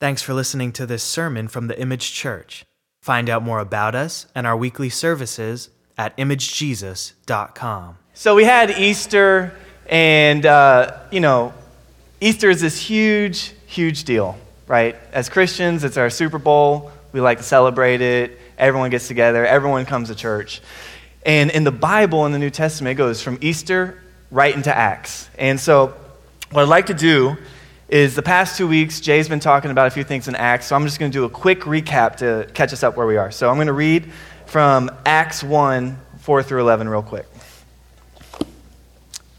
Thanks for listening to this sermon from the Image Church. Find out more about us and our weekly services at imagejesus.com. So we had Easter, and, uh, you know, Easter is this huge, huge deal, right? As Christians, it's our Super Bowl. We like to celebrate it. Everyone gets together, everyone comes to church. And in the Bible, in the New Testament, it goes from Easter right into Acts. And so, what I'd like to do is the past two weeks, Jay's been talking about a few things in Acts, so I'm just going to do a quick recap to catch us up where we are. So I'm going to read from Acts 1, 4 through 11, real quick.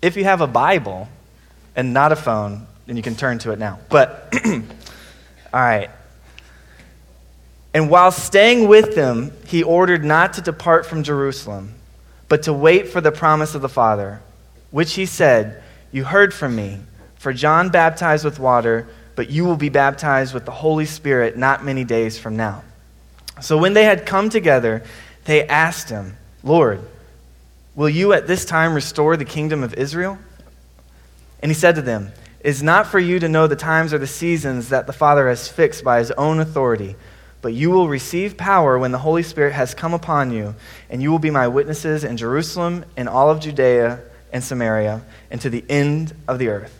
If you have a Bible and not a phone, then you can turn to it now. But, all right. And while staying with them, he ordered not to depart from Jerusalem, but to wait for the promise of the Father, which he said, You heard from me. For John baptized with water, but you will be baptized with the Holy Spirit not many days from now. So when they had come together, they asked him, Lord, will you at this time restore the kingdom of Israel? And he said to them, It is not for you to know the times or the seasons that the Father has fixed by his own authority, but you will receive power when the Holy Spirit has come upon you, and you will be my witnesses in Jerusalem and all of Judea and Samaria and to the end of the earth.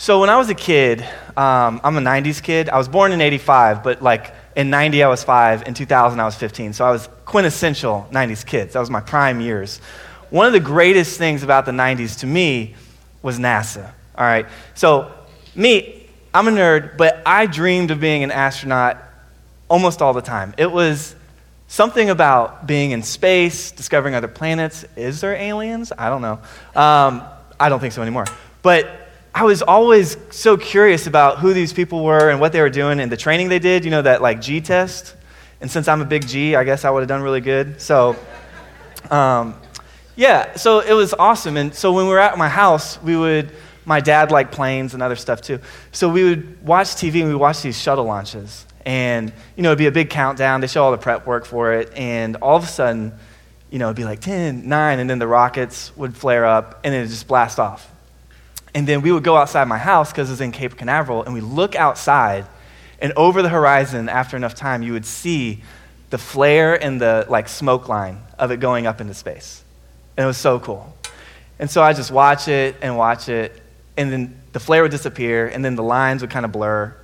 so when I was a kid, um, I'm a 90s kid. I was born in 85, but like in 90 I was 5, in 2000 I was 15. So I was quintessential 90s kids. That was my prime years. One of the greatest things about the 90s to me was NASA. All right. So me, I'm a nerd, but I dreamed of being an astronaut almost all the time. It was something about being in space, discovering other planets. Is there aliens? I don't know. Um, I don't think so anymore. But I was always so curious about who these people were and what they were doing and the training they did, you know, that like G test. And since I'm a big G, I guess I would have done really good. So, um, yeah, so it was awesome. And so when we were at my house, we would, my dad liked planes and other stuff too. So we would watch TV and we watch these shuttle launches. And, you know, it'd be a big countdown. They show all the prep work for it. And all of a sudden, you know, it'd be like 10, 9, and then the rockets would flare up and then it'd just blast off. And then we would go outside my house because it was in Cape Canaveral, and we look outside, and over the horizon, after enough time, you would see the flare and the like smoke line of it going up into space. And it was so cool. And so I just watch it and watch it, and then the flare would disappear, and then the lines would kind of blur.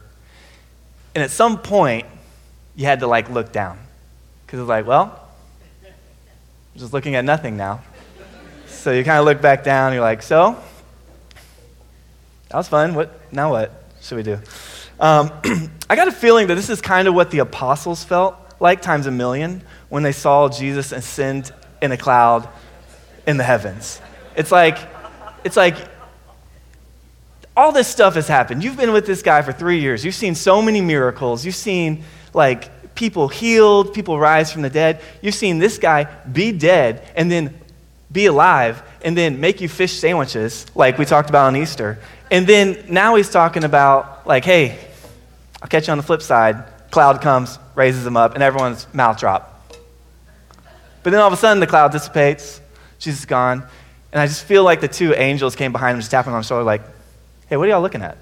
And at some point, you had to like look down. Because it was like, well, I'm just looking at nothing now. So you kind of look back down, and you're like, so? That was fun. What, now what should we do? Um, I got a feeling that this is kind of what the apostles felt like times a million when they saw Jesus ascend in a cloud in the heavens. It's like, it's like all this stuff has happened. You've been with this guy for three years. You've seen so many miracles. You've seen like people healed, people rise from the dead. You've seen this guy be dead and then be alive and then make you fish sandwiches like we talked about on Easter. And then now he's talking about, like, hey, I'll catch you on the flip side. Cloud comes, raises him up, and everyone's mouth drop. But then all of a sudden the cloud dissipates, Jesus is gone, and I just feel like the two angels came behind him, just tapping on his shoulder, like, hey, what are y'all looking at?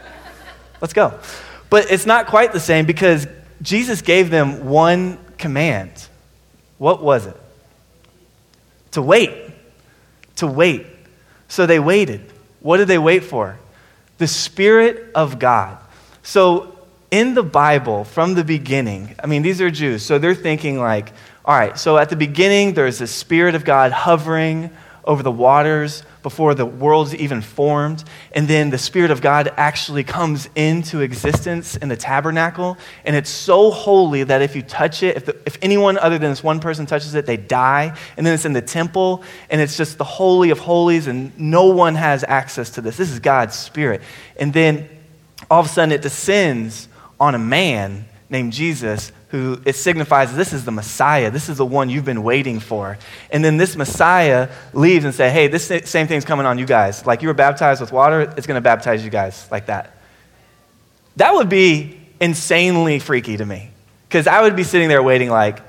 Let's go. But it's not quite the same because Jesus gave them one command. What was it? To wait. To wait. So they waited. What did they wait for? The Spirit of God. So in the Bible, from the beginning, I mean, these are Jews, so they're thinking like, all right, so at the beginning, there's the Spirit of God hovering over the waters before the world's even formed. And then the Spirit of God actually comes into existence in the tabernacle. And it's so holy that if you touch it, if, the, if anyone other than this one person touches it, they die. And then it's in the temple, and it's just the Holy of Holies, and no one has access to this. This is God's Spirit. And then all of a sudden it descends on a man named Jesus who it signifies this is the Messiah. This is the one you've been waiting for. And then this Messiah leaves and say, hey, this same thing's coming on you guys. Like you were baptized with water, it's going to baptize you guys like that. That would be insanely freaky to me. Because I would be sitting there waiting like,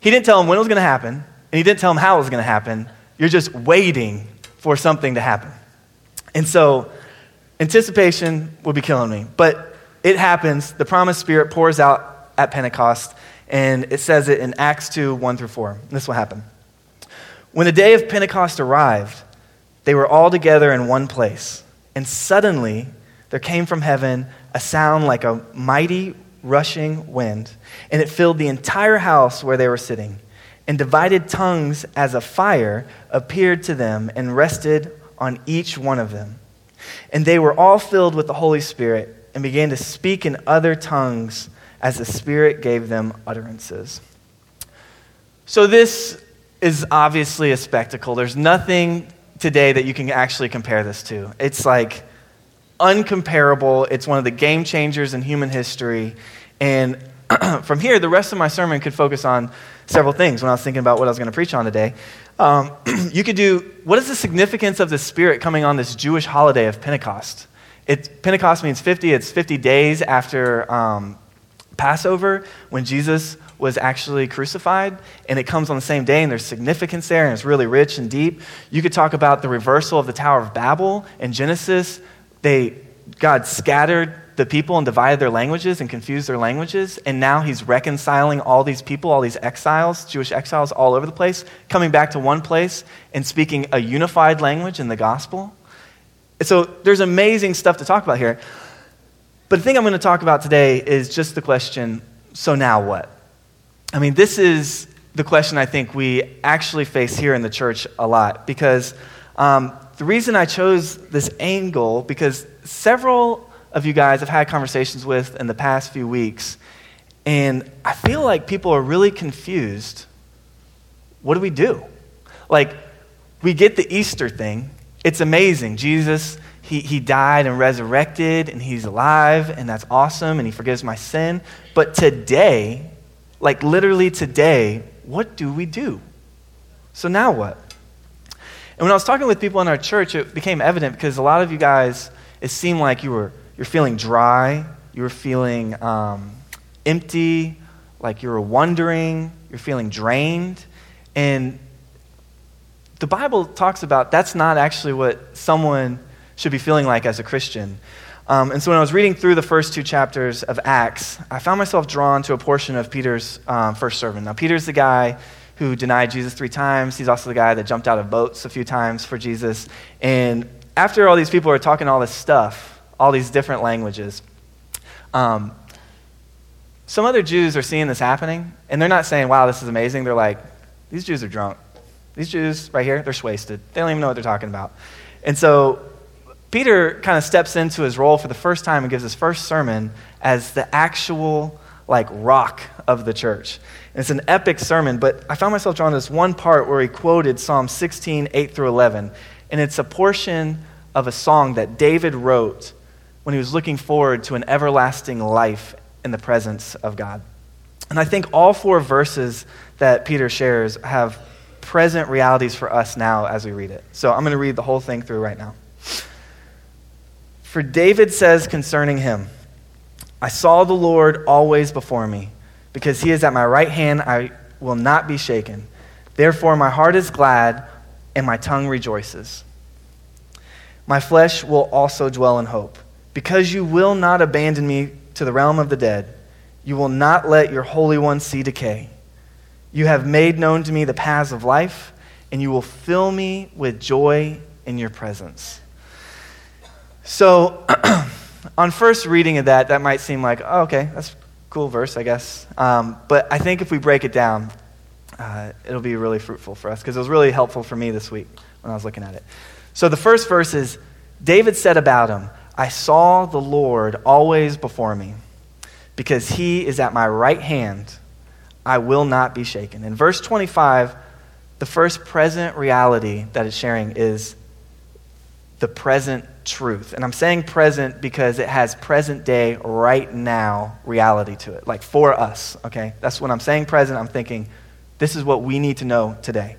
he didn't tell him when it was going to happen, and he didn't tell him how it was going to happen. You're just waiting for something to happen. And so anticipation would be killing me. But it happens. The promised spirit pours out at Pentecost, and it says it in Acts 2 1 through 4. This will happen. When the day of Pentecost arrived, they were all together in one place, and suddenly there came from heaven a sound like a mighty rushing wind, and it filled the entire house where they were sitting. And divided tongues as a fire appeared to them and rested on each one of them. And they were all filled with the Holy Spirit and began to speak in other tongues as the Spirit gave them utterances. So, this is obviously a spectacle. There's nothing today that you can actually compare this to. It's like uncomparable. It's one of the game changers in human history. And from here, the rest of my sermon could focus on several things when I was thinking about what I was going to preach on today. Um, you could do what is the significance of the Spirit coming on this Jewish holiday of Pentecost? Pentecost means 50, it's 50 days after um, Passover when Jesus was actually crucified, and it comes on the same day, and there's significance there, and it's really rich and deep. You could talk about the reversal of the Tower of Babel in Genesis. They, God scattered the people and divided their languages and confused their languages, and now He's reconciling all these people, all these exiles, Jewish exiles all over the place, coming back to one place and speaking a unified language in the gospel. So there's amazing stuff to talk about here. But the thing I'm going to talk about today is just the question so now what? I mean, this is the question I think we actually face here in the church a lot because um, the reason I chose this angle, because several of you guys have had conversations with in the past few weeks, and I feel like people are really confused. What do we do? Like, we get the Easter thing, it's amazing. Jesus he, he died and resurrected and he's alive and that's awesome and he forgives my sin. But today, like literally today, what do we do? So now what? And when I was talking with people in our church, it became evident because a lot of you guys, it seemed like you were you're feeling dry, you were feeling um, empty, like you were wondering, you're feeling drained. And the Bible talks about that's not actually what someone should be feeling like as a Christian. Um, and so when I was reading through the first two chapters of Acts, I found myself drawn to a portion of Peter's um, first sermon. Now, Peter's the guy who denied Jesus three times. He's also the guy that jumped out of boats a few times for Jesus. And after all these people are talking all this stuff, all these different languages, um, some other Jews are seeing this happening, and they're not saying, wow, this is amazing. They're like, these Jews are drunk. These Jews right here, they're swasted. They don't even know what they're talking about. And so Peter kind of steps into his role for the first time and gives his first sermon as the actual like rock of the church. And it's an epic sermon, but I found myself drawn to this one part where he quoted Psalm 16, 8 through 11. And it's a portion of a song that David wrote when he was looking forward to an everlasting life in the presence of God. And I think all four verses that Peter shares have present realities for us now as we read it. So I'm going to read the whole thing through right now. For David says concerning him, I saw the Lord always before me. Because he is at my right hand, I will not be shaken. Therefore, my heart is glad and my tongue rejoices. My flesh will also dwell in hope. Because you will not abandon me to the realm of the dead, you will not let your Holy One see decay. You have made known to me the paths of life, and you will fill me with joy in your presence. So, on first reading of that, that might seem like, oh, okay, that's a cool verse, I guess. Um, but I think if we break it down, uh, it'll be really fruitful for us because it was really helpful for me this week when I was looking at it. So, the first verse is David said about him, I saw the Lord always before me because he is at my right hand. I will not be shaken. In verse 25, the first present reality that it's sharing is the present truth. And I'm saying present because it has present day, right now reality to it, like for us, okay? That's when I'm saying present, I'm thinking this is what we need to know today.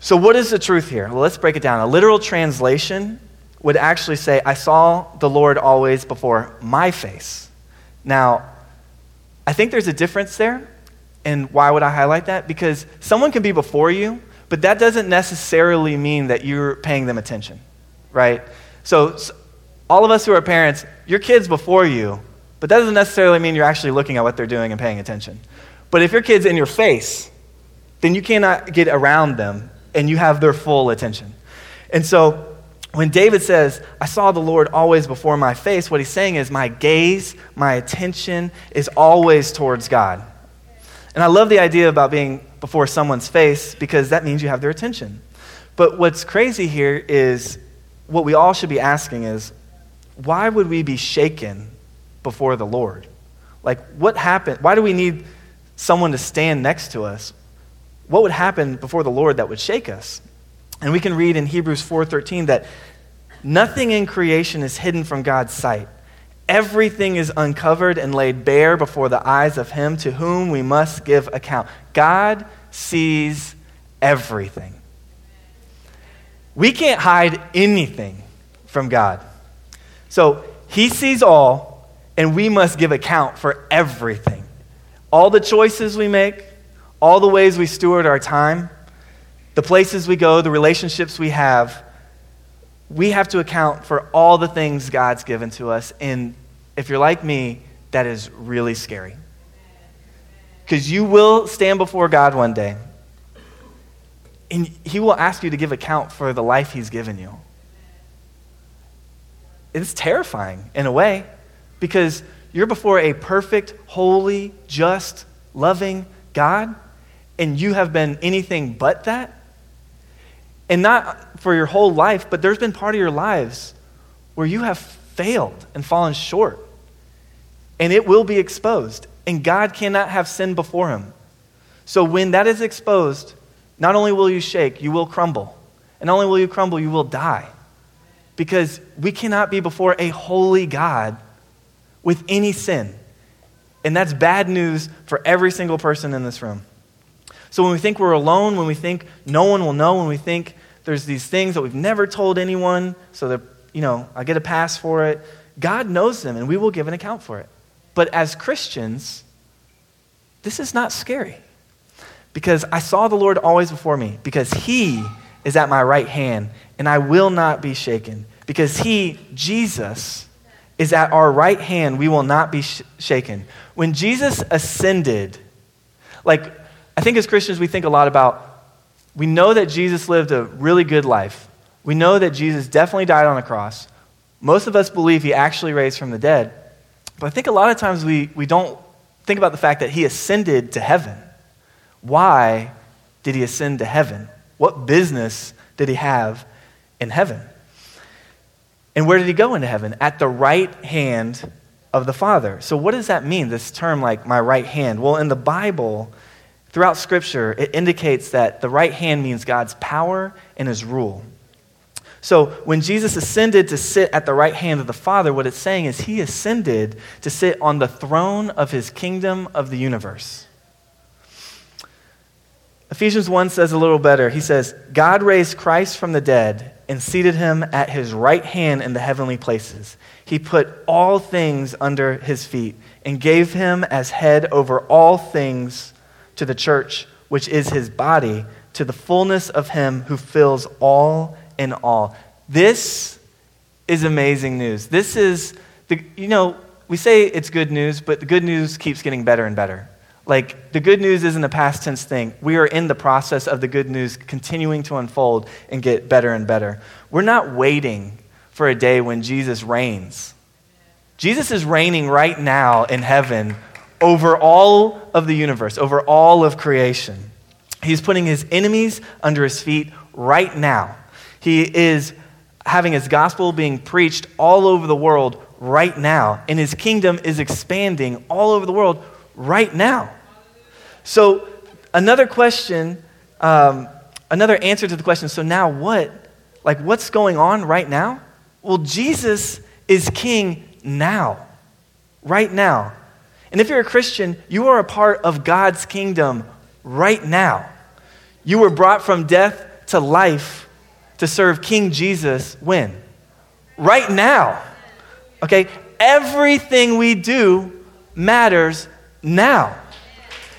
So, what is the truth here? Well, let's break it down. A literal translation would actually say, I saw the Lord always before my face. Now, I think there's a difference there. And why would I highlight that? Because someone can be before you, but that doesn't necessarily mean that you're paying them attention, right? So, all of us who are parents, your kid's before you, but that doesn't necessarily mean you're actually looking at what they're doing and paying attention. But if your kid's in your face, then you cannot get around them and you have their full attention. And so when David says, I saw the Lord always before my face, what he's saying is, my gaze, my attention is always towards God. And I love the idea about being before someone's face because that means you have their attention. But what's crazy here is what we all should be asking is, why would we be shaken before the Lord? Like, what happened? Why do we need someone to stand next to us? what would happen before the Lord that would shake us? And we can read in Hebrews 4:13 that nothing in creation is hidden from God's sight. Everything is uncovered and laid bare before the eyes of him to whom we must give account. God sees everything. We can't hide anything from God. So he sees all, and we must give account for everything. All the choices we make, all the ways we steward our time, the places we go, the relationships we have, we have to account for all the things God's given to us. And if you're like me, that is really scary. Because you will stand before God one day, and He will ask you to give account for the life He's given you. It's terrifying in a way, because you're before a perfect, holy, just, loving God and you have been anything but that, and not for your whole life, but there's been part of your lives where you have failed and fallen short, and it will be exposed. And God cannot have sin before him. So when that is exposed, not only will you shake, you will crumble. And not only will you crumble, you will die. Because we cannot be before a holy God with any sin. And that's bad news for every single person in this room. So when we think we're alone, when we think no one will know, when we think there's these things that we've never told anyone, so that, you know, I get a pass for it, God knows them and we will give an account for it. But as Christians, this is not scary. Because I saw the Lord always before me, because He is at my right hand, and I will not be shaken. Because He, Jesus, is at our right hand, we will not be sh- shaken. When Jesus ascended, like I think as Christians, we think a lot about we know that Jesus lived a really good life. We know that Jesus definitely died on a cross. Most of us believe he actually raised from the dead. But I think a lot of times we, we don't think about the fact that he ascended to heaven. Why did he ascend to heaven? What business did he have in heaven? And where did he go into heaven? At the right hand of the Father. So, what does that mean, this term like my right hand? Well, in the Bible, Throughout Scripture, it indicates that the right hand means God's power and his rule. So when Jesus ascended to sit at the right hand of the Father, what it's saying is he ascended to sit on the throne of his kingdom of the universe. Ephesians 1 says a little better. He says, God raised Christ from the dead and seated him at his right hand in the heavenly places. He put all things under his feet and gave him as head over all things to the church, which is his body, to the fullness of him who fills all in all. This is amazing news. This is, the, you know, we say it's good news, but the good news keeps getting better and better. Like, the good news isn't a past tense thing. We are in the process of the good news continuing to unfold and get better and better. We're not waiting for a day when Jesus reigns. Jesus is reigning right now in heaven over all of the universe, over all of creation. He's putting his enemies under his feet right now. He is having his gospel being preached all over the world right now, and his kingdom is expanding all over the world right now. So, another question, um, another answer to the question so now what? Like, what's going on right now? Well, Jesus is king now, right now. And if you're a Christian, you are a part of God's kingdom right now. You were brought from death to life to serve King Jesus when? Right now. Okay? Everything we do matters now.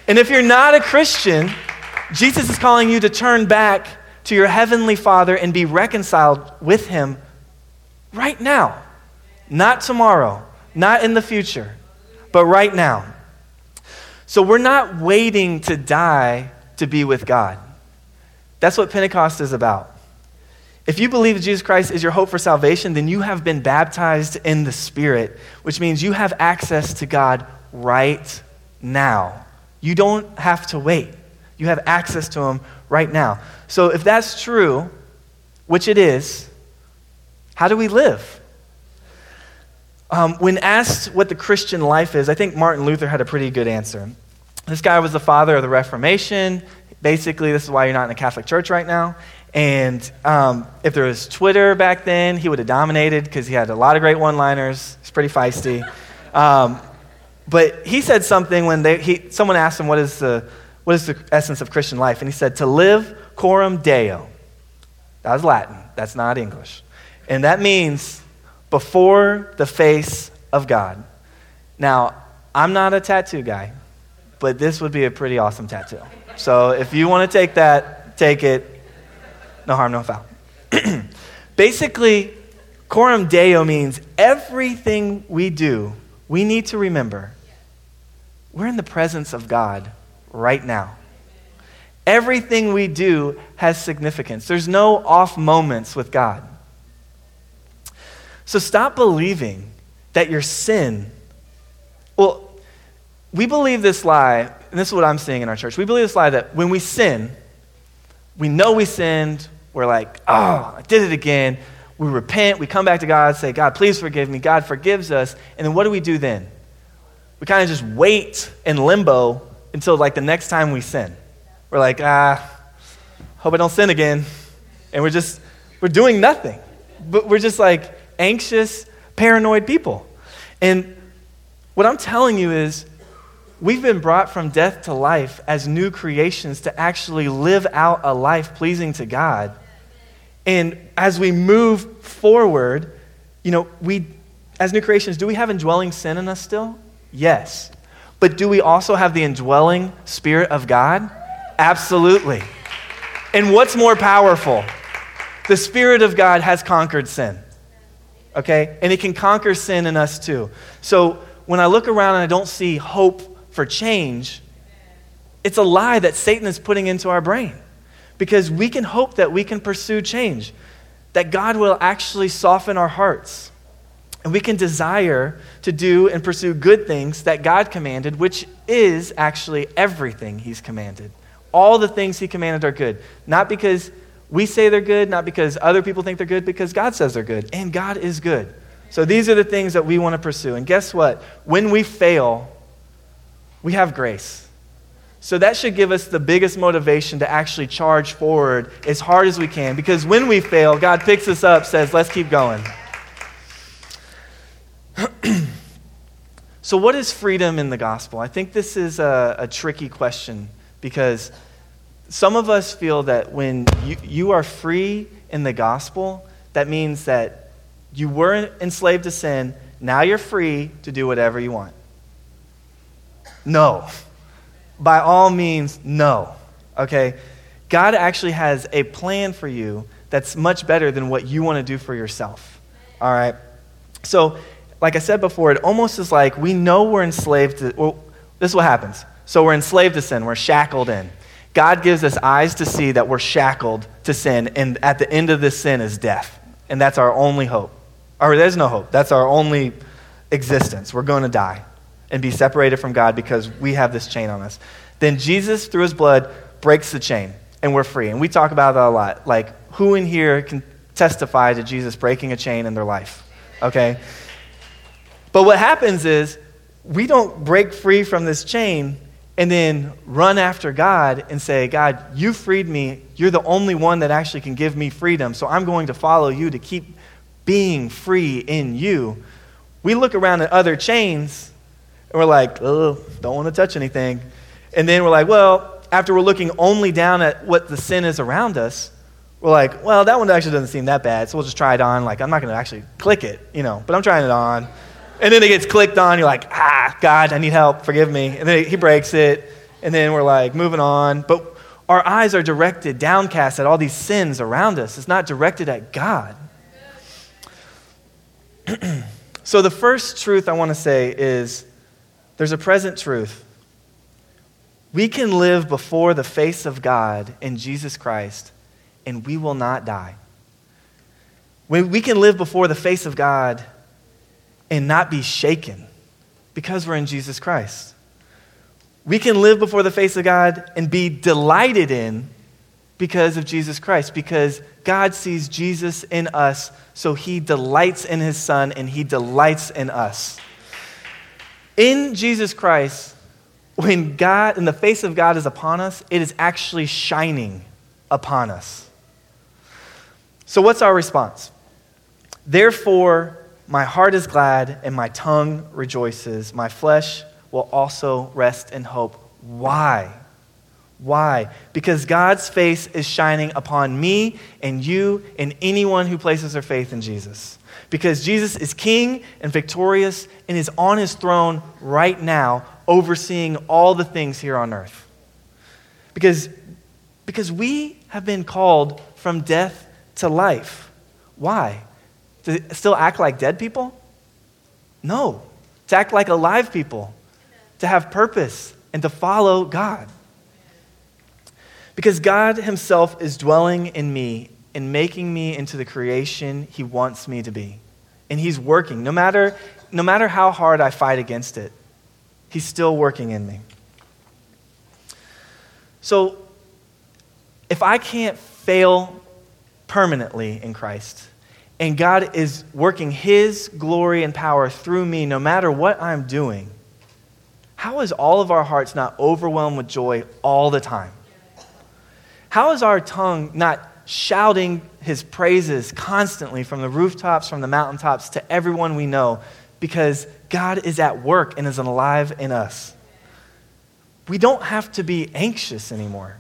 And if you're not a Christian, Jesus is calling you to turn back to your heavenly Father and be reconciled with Him right now. Not tomorrow, not in the future, but right now. So we're not waiting to die to be with God. That's what Pentecost is about. If you believe that Jesus Christ is your hope for salvation, then you have been baptized in the Spirit, which means you have access to God right now. You don't have to wait. You have access to Him right now. So if that's true, which it is, how do we live? Um, when asked what the Christian life is, I think Martin Luther had a pretty good answer. This guy was the father of the Reformation. Basically, this is why you're not in a Catholic church right now. And um, if there was Twitter back then, he would have dominated because he had a lot of great one liners. He's pretty feisty. Um, but he said something when they, he, someone asked him, what is, the, what is the essence of Christian life? And he said, To live coram deo. That was Latin, that's not English. And that means before the face of God. Now, I'm not a tattoo guy, but this would be a pretty awesome tattoo. So if you want to take that, take it. No harm, no foul. Basically, coram deo means everything we do, we need to remember we're in the presence of God right now. Everything we do has significance. There's no off moments with God. So stop believing that your sin, well, we believe this lie, and this is what I'm seeing in our church. We believe this lie that when we sin, we know we sinned, we're like, oh, I did it again. We repent, we come back to God, say, God, please forgive me. God forgives us. And then what do we do then? We kind of just wait in limbo until like the next time we sin. We're like, ah, hope I don't sin again. And we're just, we're doing nothing. But we're just like, anxious, paranoid people. And what I'm telling you is, we've been brought from death to life as new creations to actually live out a life pleasing to God. And as we move forward, you know, we, as new creations, do we have indwelling sin in us still? Yes. But do we also have the indwelling Spirit of God? Absolutely. And what's more powerful? The Spirit of God has conquered sin okay? And it can conquer sin in us too. So when I look around and I don't see hope for change, it's a lie that Satan is putting into our brain. Because we can hope that we can pursue change, that God will actually soften our hearts. And we can desire to do and pursue good things that God commanded, which is actually everything He's commanded. All the things He commanded are good. Not because we say they're good, not because other people think they're good, because God says they're good. And God is good. So these are the things that we want to pursue. And guess what? When we fail, we have grace. So that should give us the biggest motivation to actually charge forward as hard as we can. Because when we fail, God picks us up, says, let's keep going. so, what is freedom in the gospel? I think this is a, a tricky question because some of us feel that when you, you are free in the gospel, that means that you were enslaved to sin, now you're free to do whatever you want. No. By all means, no. Okay? God actually has a plan for you that's much better than what you want to do for yourself. All right? So, like I said before, it almost is like we know we're enslaved to. Well, this is what happens. So, we're enslaved to sin, we're shackled in. God gives us eyes to see that we're shackled to sin, and at the end of this sin is death. And that's our only hope. Or there's no hope. That's our only existence. We're going to die and be separated from God because we have this chain on us. Then Jesus, through his blood, breaks the chain, and we're free. And we talk about that a lot. Like, who in here can testify to Jesus breaking a chain in their life? Okay? But what happens is, we don't break free from this chain and then run after God and say, God, you freed me. You're the only one that actually can give me freedom. So I'm going to follow you to keep being free in you. We look around at other chains and we're like, oh, don't want to touch anything. And then we're like, well, after we're looking only down at what the sin is around us, we're like, well, that one actually doesn't seem that bad, so we'll just try it on. Like, I'm not going to actually click it, you know, but I'm trying it on. And then it gets clicked on. You're like, ah, God, I need help. Forgive me. And then he breaks it. And then we're like, moving on. But our eyes are directed, downcast at all these sins around us. It's not directed at God. so, the first truth I want to say is there's a present truth. We can live before the face of God in Jesus Christ, and we will not die. When We can live before the face of God and not be shaken because we're in Jesus Christ. We can live before the face of God and be delighted in because of Jesus Christ, because God sees Jesus in us, so he delights in his Son and he delights in us. In Jesus Christ, when God and the face of God is upon us, it is actually shining upon us. So, what's our response? Therefore, my heart is glad and my tongue rejoices. My flesh will also rest in hope. Why? Why? Because God's face is shining upon me and you and anyone who places their faith in Jesus. Because Jesus is king and victorious and is on his throne right now, overseeing all the things here on earth. Because, because we have been called from death to life. Why? To still act like dead people? No. To act like alive people. To have purpose and to follow God. Because God Himself is dwelling in me and making me into the creation He wants me to be. And He's working. No matter, no matter how hard I fight against it, He's still working in me. So, if I can't fail permanently in Christ, and God is working His glory and power through me no matter what I'm doing, how is all of our hearts not overwhelmed with joy all the time? How is our tongue not shouting His praises constantly from the rooftops, from the mountaintops to everyone we know because God is at work and is alive in us? We don't have to be anxious anymore.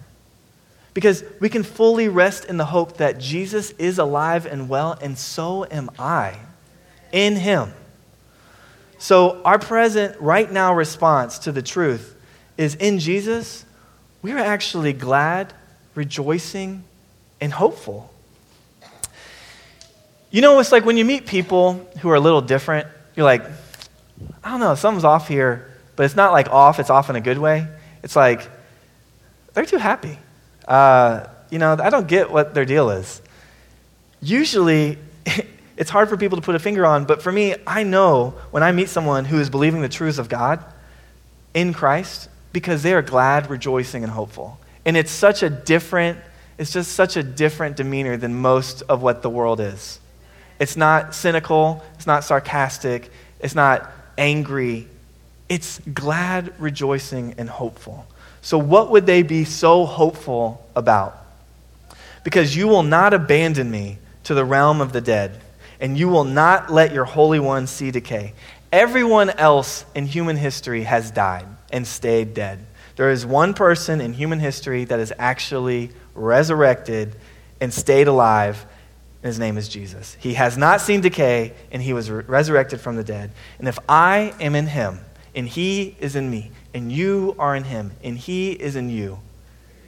Because we can fully rest in the hope that Jesus is alive and well, and so am I in him. So, our present, right now response to the truth is in Jesus, we are actually glad, rejoicing, and hopeful. You know, it's like when you meet people who are a little different, you're like, I don't know, something's off here, but it's not like off, it's off in a good way. It's like, they're too happy uh, you know, I don't get what their deal is. Usually, it's hard for people to put a finger on, but for me, I know when I meet someone who is believing the truths of God in Christ because they are glad, rejoicing, and hopeful. And it's such a different, it's just such a different demeanor than most of what the world is. It's not cynical, it's not sarcastic, it's not angry. It's glad, rejoicing, and hopeful. So, what would they be so hopeful about? Because you will not abandon me to the realm of the dead, and you will not let your Holy One see decay. Everyone else in human history has died and stayed dead. There is one person in human history that is actually resurrected and stayed alive, and his name is Jesus. He has not seen decay, and he was re- resurrected from the dead. And if I am in him, and he is in me, and you are in him, and he is in you,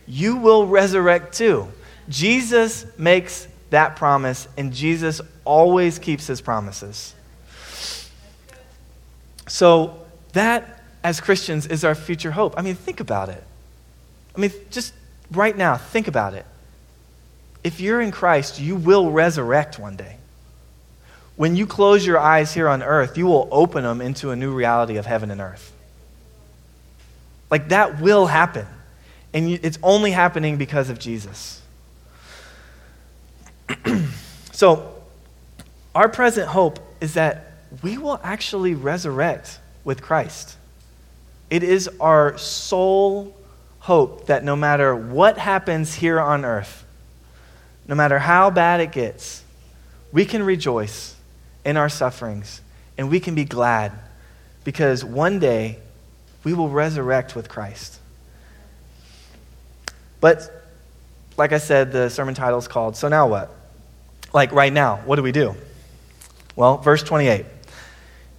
you will resurrect too. Jesus makes that promise, and Jesus always keeps his promises. So, that, as Christians, is our future hope. I mean, think about it. I mean, just right now, think about it. If you're in Christ, you will resurrect one day. When you close your eyes here on earth, you will open them into a new reality of heaven and earth. Like that will happen. And it's only happening because of Jesus. so, our present hope is that we will actually resurrect with Christ. It is our sole hope that no matter what happens here on earth, no matter how bad it gets, we can rejoice in our sufferings and we can be glad because one day we will resurrect with Christ. But, like I said, the sermon title is called So Now What? Like right now, what do we do? Well, verse 28.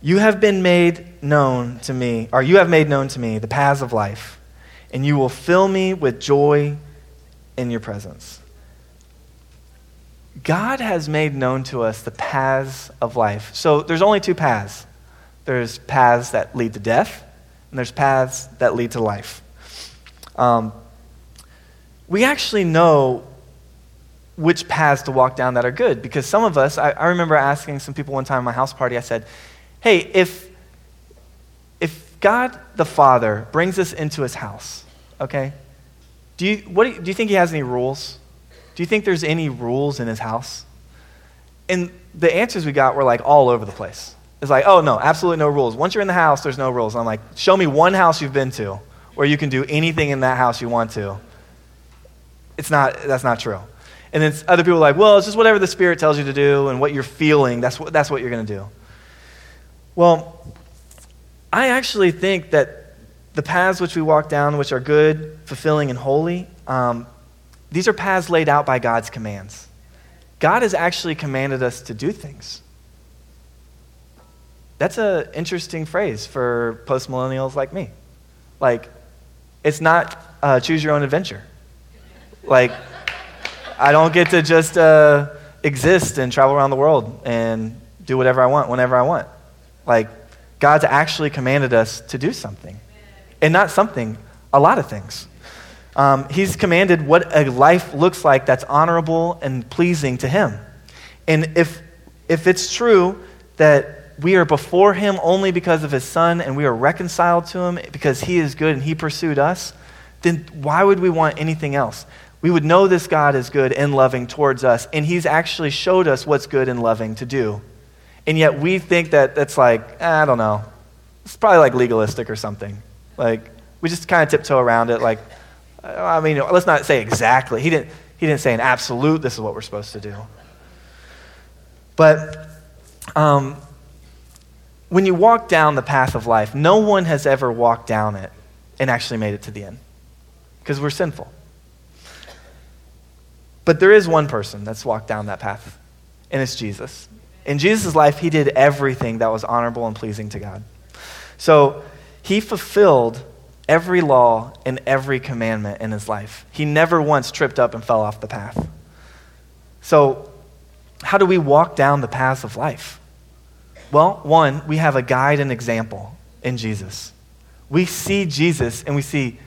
You have been made known to me, or you have made known to me the paths of life, and you will fill me with joy in your presence. God has made known to us the paths of life. So there's only two paths there's paths that lead to death, and there's paths that lead to life. Um, we actually know which paths to walk down that are good because some of us, I, I remember asking some people one time at my house party, I said, hey, if, if God the Father brings us into his house, okay, do you, what do you, do you think he has any rules? Do you think there's any rules in his house? And the answers we got were like all over the place. It's like, oh, no, absolutely no rules. Once you're in the house, there's no rules. I'm like, show me one house you've been to where you can do anything in that house you want to. It's not, that's not true. And then other people are like, well, it's just whatever the Spirit tells you to do and what you're feeling, that's what, that's what you're going to do. Well, I actually think that the paths which we walk down, which are good, fulfilling, and holy, um, these are paths laid out by God's commands. God has actually commanded us to do things. That's an interesting phrase for postmillennials like me. Like, it's not uh, choose your own adventure. Like, I don't get to just uh, exist and travel around the world and do whatever I want whenever I want. Like, God's actually commanded us to do something. And not something, a lot of things. Um, he's commanded what a life looks like that's honorable and pleasing to Him. And if, if it's true that we are before Him only because of His Son and we are reconciled to Him because He is good and He pursued us, then why would we want anything else? We would know this God is good and loving towards us, and He's actually showed us what's good and loving to do. And yet we think that that's like, eh, I don't know. It's probably like legalistic or something. Like, we just kind of tiptoe around it, like, I mean, let's not say exactly. He didn't, he didn't say an absolute, this is what we're supposed to do. But um, when you walk down the path of life, no one has ever walked down it and actually made it to the end because we're sinful. But there is one person that's walked down that path, and it's Jesus. In Jesus' life, he did everything that was honorable and pleasing to God. So he fulfilled every law and every commandment in his life. He never once tripped up and fell off the path. So, how do we walk down the paths of life? Well, one, we have a guide and example in Jesus. We see Jesus and we see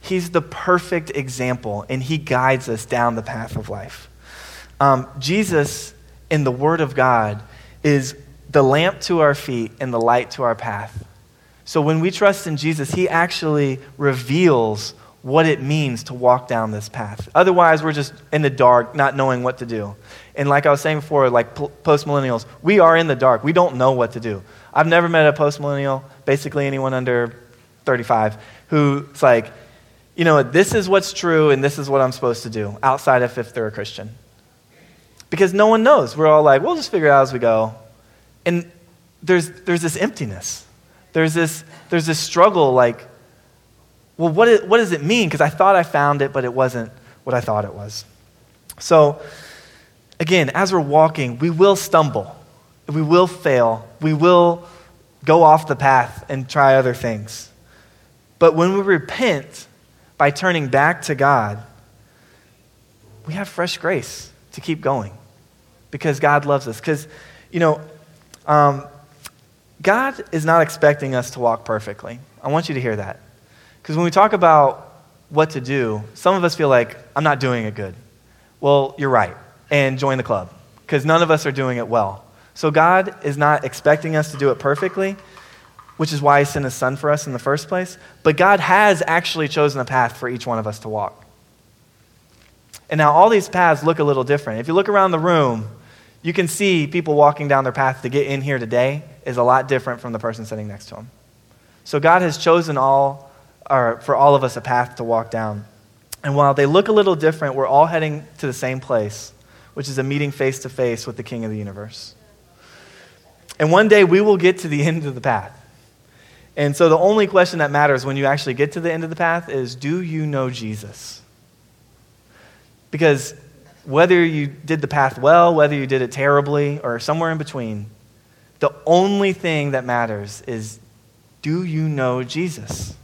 he's the perfect example and he guides us down the path of life. Um, Jesus, in the Word of God, is the lamp to our feet and the light to our path. So when we trust in Jesus, He actually reveals what it means to walk down this path. Otherwise, we're just in the dark, not knowing what to do. And like I was saying before, like post millennials, we are in the dark. We don't know what to do. I've never met a post millennial, basically anyone under 35, who's like, you know, this is what's true and this is what I'm supposed to do, outside of if they're a Christian. Because no one knows. We're all like, we'll just figure it out as we go. And there's, there's this emptiness there's this, there's this struggle like, well, what, is, what does it mean? Because I thought I found it, but it wasn't what I thought it was. So, again, as we're walking, we will stumble, we will fail, we will go off the path and try other things. But when we repent by turning back to God, we have fresh grace to keep going because God loves us. Because, you know, um, God is not expecting us to walk perfectly. I want you to hear that. Because when we talk about what to do, some of us feel like, I'm not doing it good. Well, you're right. And join the club. Because none of us are doing it well. So God is not expecting us to do it perfectly, which is why He sent His Son for us in the first place. But God has actually chosen a path for each one of us to walk. And now all these paths look a little different. If you look around the room, you can see people walking down their path to get in here today is a lot different from the person sitting next to them. So God has chosen all, or for all of us, a path to walk down. And while they look a little different, we're all heading to the same place, which is a meeting face to face with the King of the universe. And one day we will get to the end of the path. And so the only question that matters when you actually get to the end of the path is do you know Jesus? Because whether you did the path well, whether you did it terribly, or somewhere in between, the only thing that matters is do you know Jesus?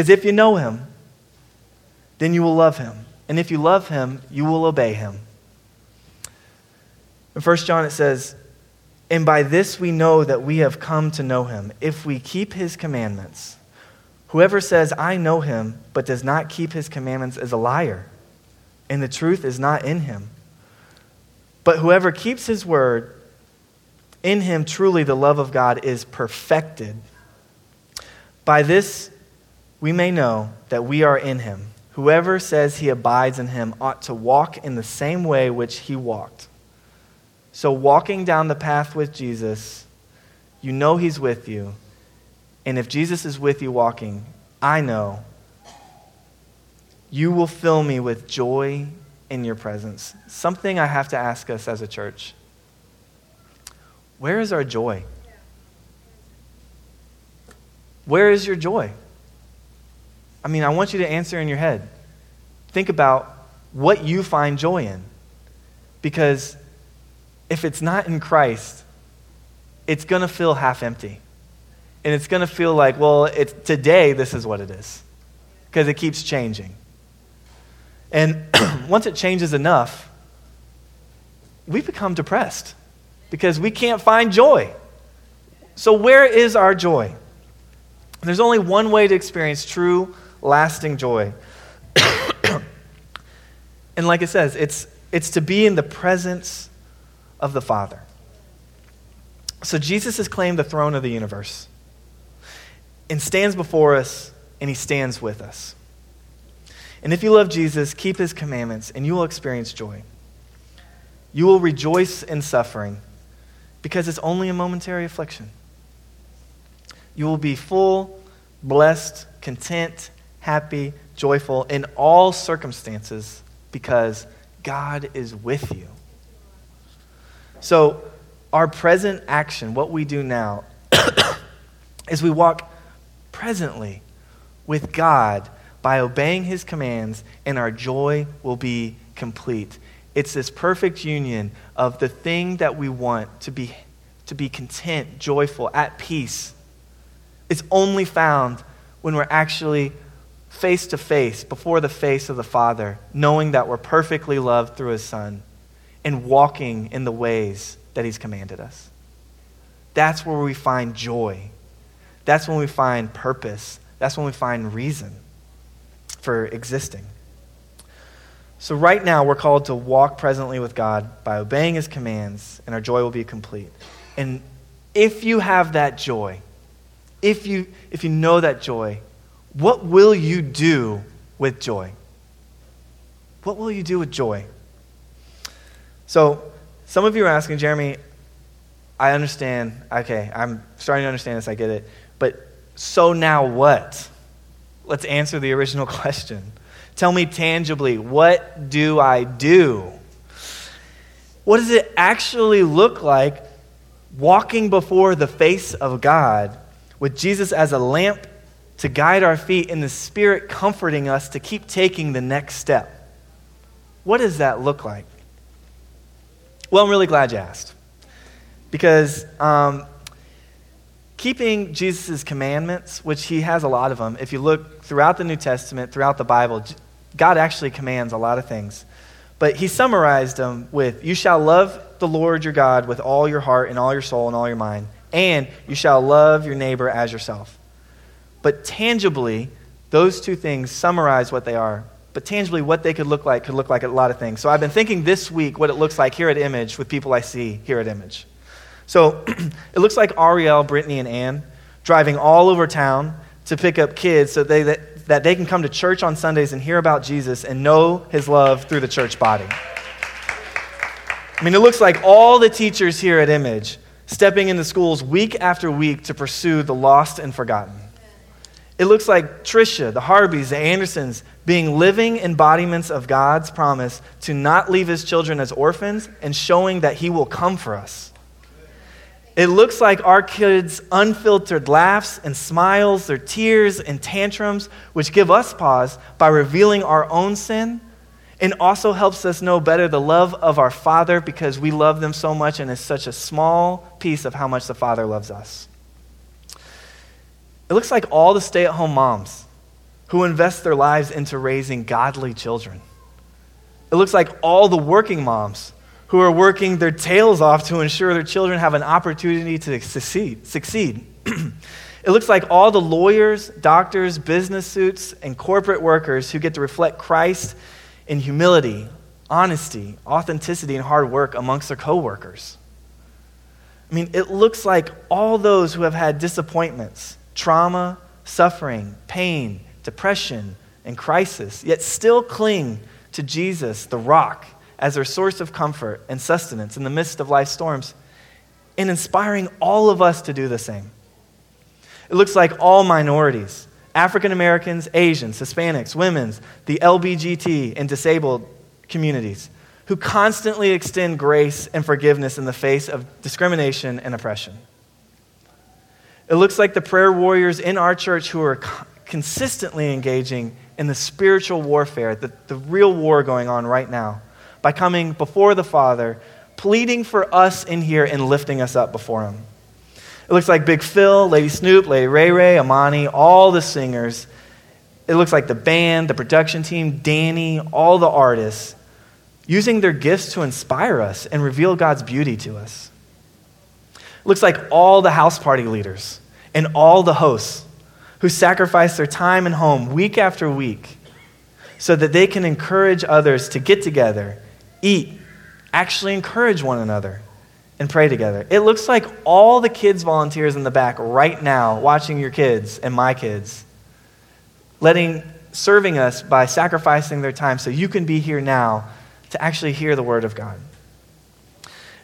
Because if you know him, then you will love him. And if you love him, you will obey him. In 1 John it says, And by this we know that we have come to know him, if we keep his commandments. Whoever says, I know him, but does not keep his commandments is a liar, and the truth is not in him. But whoever keeps his word, in him truly the love of God is perfected. By this we may know that we are in him. Whoever says he abides in him ought to walk in the same way which he walked. So, walking down the path with Jesus, you know he's with you. And if Jesus is with you walking, I know you will fill me with joy in your presence. Something I have to ask us as a church where is our joy? Where is your joy? I mean, I want you to answer in your head. Think about what you find joy in. Because if it's not in Christ, it's going to feel half empty. And it's going to feel like, well, it's, today this is what it is. Because it keeps changing. And once it changes enough, we become depressed because we can't find joy. So, where is our joy? There's only one way to experience true, lasting joy. and like it says, it's, it's to be in the presence of the Father. So, Jesus has claimed the throne of the universe and stands before us, and he stands with us. And if you love Jesus, keep his commandments, and you will experience joy. You will rejoice in suffering because it's only a momentary affliction. You will be full, blessed, content, happy, joyful in all circumstances because God is with you. So, our present action, what we do now, is we walk presently with God by obeying his commands, and our joy will be complete. It's this perfect union of the thing that we want to be, to be content, joyful, at peace. It's only found when we're actually face to face, before the face of the Father, knowing that we're perfectly loved through His Son and walking in the ways that He's commanded us. That's where we find joy. That's when we find purpose. That's when we find reason for existing. So, right now, we're called to walk presently with God by obeying His commands, and our joy will be complete. And if you have that joy, if you, if you know that joy, what will you do with joy? What will you do with joy? So, some of you are asking, Jeremy, I understand. Okay, I'm starting to understand this. I get it. But so now what? Let's answer the original question. Tell me tangibly, what do I do? What does it actually look like walking before the face of God with Jesus as a lamp to guide our feet and the Spirit comforting us to keep taking the next step? What does that look like? Well, I'm really glad you asked. Because um, keeping Jesus' commandments, which he has a lot of them, if you look throughout the New Testament, throughout the Bible, God actually commands a lot of things. But he summarized them with You shall love the Lord your God with all your heart and all your soul and all your mind, and you shall love your neighbor as yourself. But tangibly, those two things summarize what they are. But tangibly, what they could look like could look like a lot of things. So I've been thinking this week what it looks like here at Image with people I see here at Image. So it looks like Ariel, Brittany, and Anne driving all over town to pick up kids so they, that that they can come to church on Sundays and hear about Jesus and know his love through the church body. I mean, it looks like all the teachers here at Image stepping into schools week after week to pursue the lost and forgotten. It looks like Trisha, the Harbys, the Andersons being living embodiments of God's promise to not leave his children as orphans and showing that he will come for us. It looks like our kids' unfiltered laughs and smiles, their tears and tantrums, which give us pause by revealing our own sin and also helps us know better the love of our Father because we love them so much and it's such a small piece of how much the Father loves us. It looks like all the stay at home moms who invest their lives into raising godly children. It looks like all the working moms who are working their tails off to ensure their children have an opportunity to succeed. succeed. it looks like all the lawyers, doctors, business suits, and corporate workers who get to reflect Christ in humility, honesty, authenticity, and hard work amongst their coworkers. I mean, it looks like all those who have had disappointments, trauma, suffering, pain, depression, and crisis, yet still cling to Jesus, the rock, as their source of comfort and sustenance in the midst of life's storms, and inspiring all of us to do the same. It looks like all minorities, African Americans, Asians, Hispanics, women's, the LBGT, and disabled communities, who constantly extend grace and forgiveness in the face of discrimination and oppression. It looks like the prayer warriors in our church who are consistently engaging in the spiritual warfare, the, the real war going on right now, by coming before the Father, pleading for us in here and lifting us up before Him. It looks like Big Phil, Lady Snoop, Lady Ray Ray, Amani, all the singers. It looks like the band, the production team, Danny, all the artists, using their gifts to inspire us and reveal God's beauty to us. Looks like all the house party leaders and all the hosts who sacrifice their time and home week after week so that they can encourage others to get together, eat, actually encourage one another, and pray together. It looks like all the kids volunteers in the back right now watching your kids and my kids, letting serving us by sacrificing their time so you can be here now to actually hear the word of God.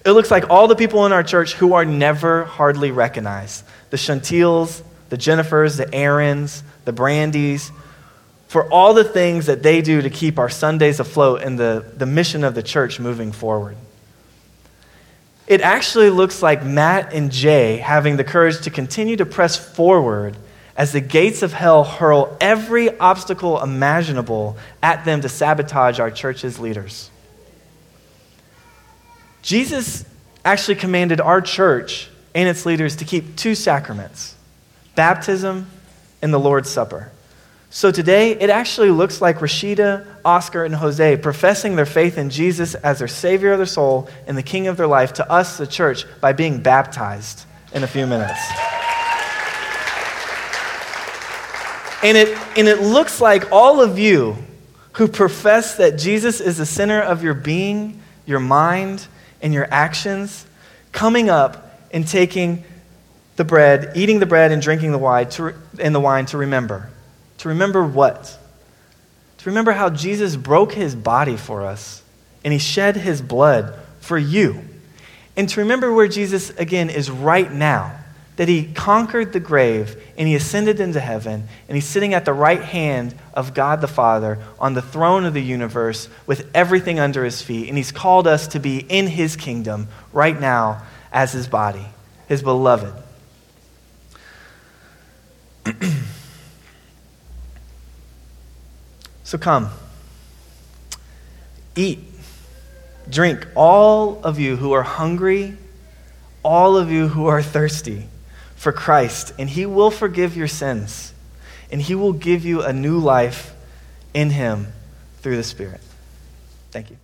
It looks like all the people in our church who are never hardly recognized the Chantils, the Jennifers, the Aarons, the Brandys, for all the things that they do to keep our Sundays afloat and the, the mission of the church moving forward. It actually looks like Matt and Jay having the courage to continue to press forward as the gates of hell hurl every obstacle imaginable at them to sabotage our church's leaders. Jesus actually commanded our church and its leaders to keep two sacraments baptism and the Lord's Supper. So today, it actually looks like Rashida, Oscar, and Jose professing their faith in Jesus as their Savior of their soul and the King of their life to us, the church, by being baptized in a few minutes. And it, and it looks like all of you who profess that Jesus is the center of your being, your mind, and your actions, coming up and taking the bread, eating the bread and drinking the wine to, and the wine to remember. To remember what? To remember how Jesus broke his body for us and he shed his blood for you. And to remember where Jesus, again, is right now that he conquered the grave and he ascended into heaven and he's sitting at the right hand of God the Father on the throne of the universe with everything under his feet. And he's called us to be in his kingdom right now as his body, his beloved. So come, eat, drink, all of you who are hungry, all of you who are thirsty for Christ, and He will forgive your sins, and He will give you a new life in Him through the Spirit. Thank you.